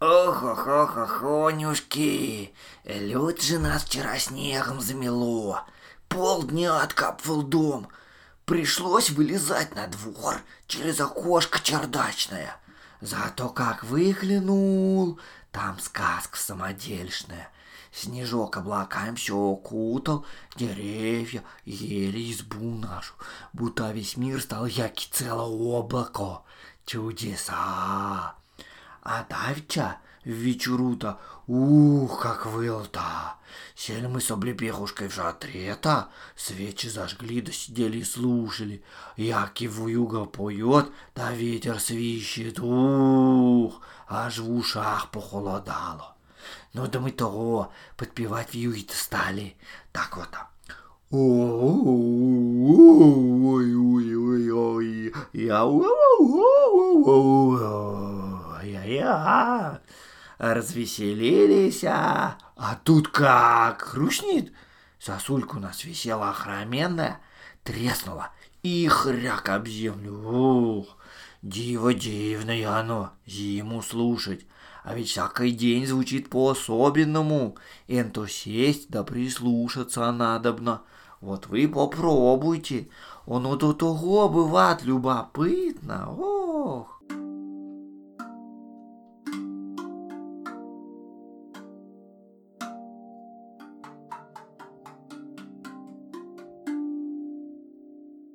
Ох-ох-ох-охонюшки, люд же нас вчера снегом замело. Полдня откапывал дом. Пришлось вылезать на двор через окошко чердачное. Зато как выглянул, там сказка самодельшная. Снежок облаками все укутал, деревья, ели избу нашу, будто весь мир стал яки целое облако. Чудеса! А давеча вечеру-то, ух, как выл-то! Сели мы с облепехушкой в шатре-то, свечи зажгли, да сидели и слушали. Яки в юго поет, да ветер свищет, ух, аж в ушах похолодало. Ну да мы того, подпевать в юге-то стали. Так вот, Ой-ой-ой, я я развеселились, а, а тут как хрустнет. Сосулька у нас висела охроменная, треснула и хряк об землю. Ух, диво дивное оно, зиму слушать. А ведь всякий день звучит по-особенному. Энто сесть да прислушаться надобно. Вот вы попробуйте. Оно до того бывает любопытно. Ох.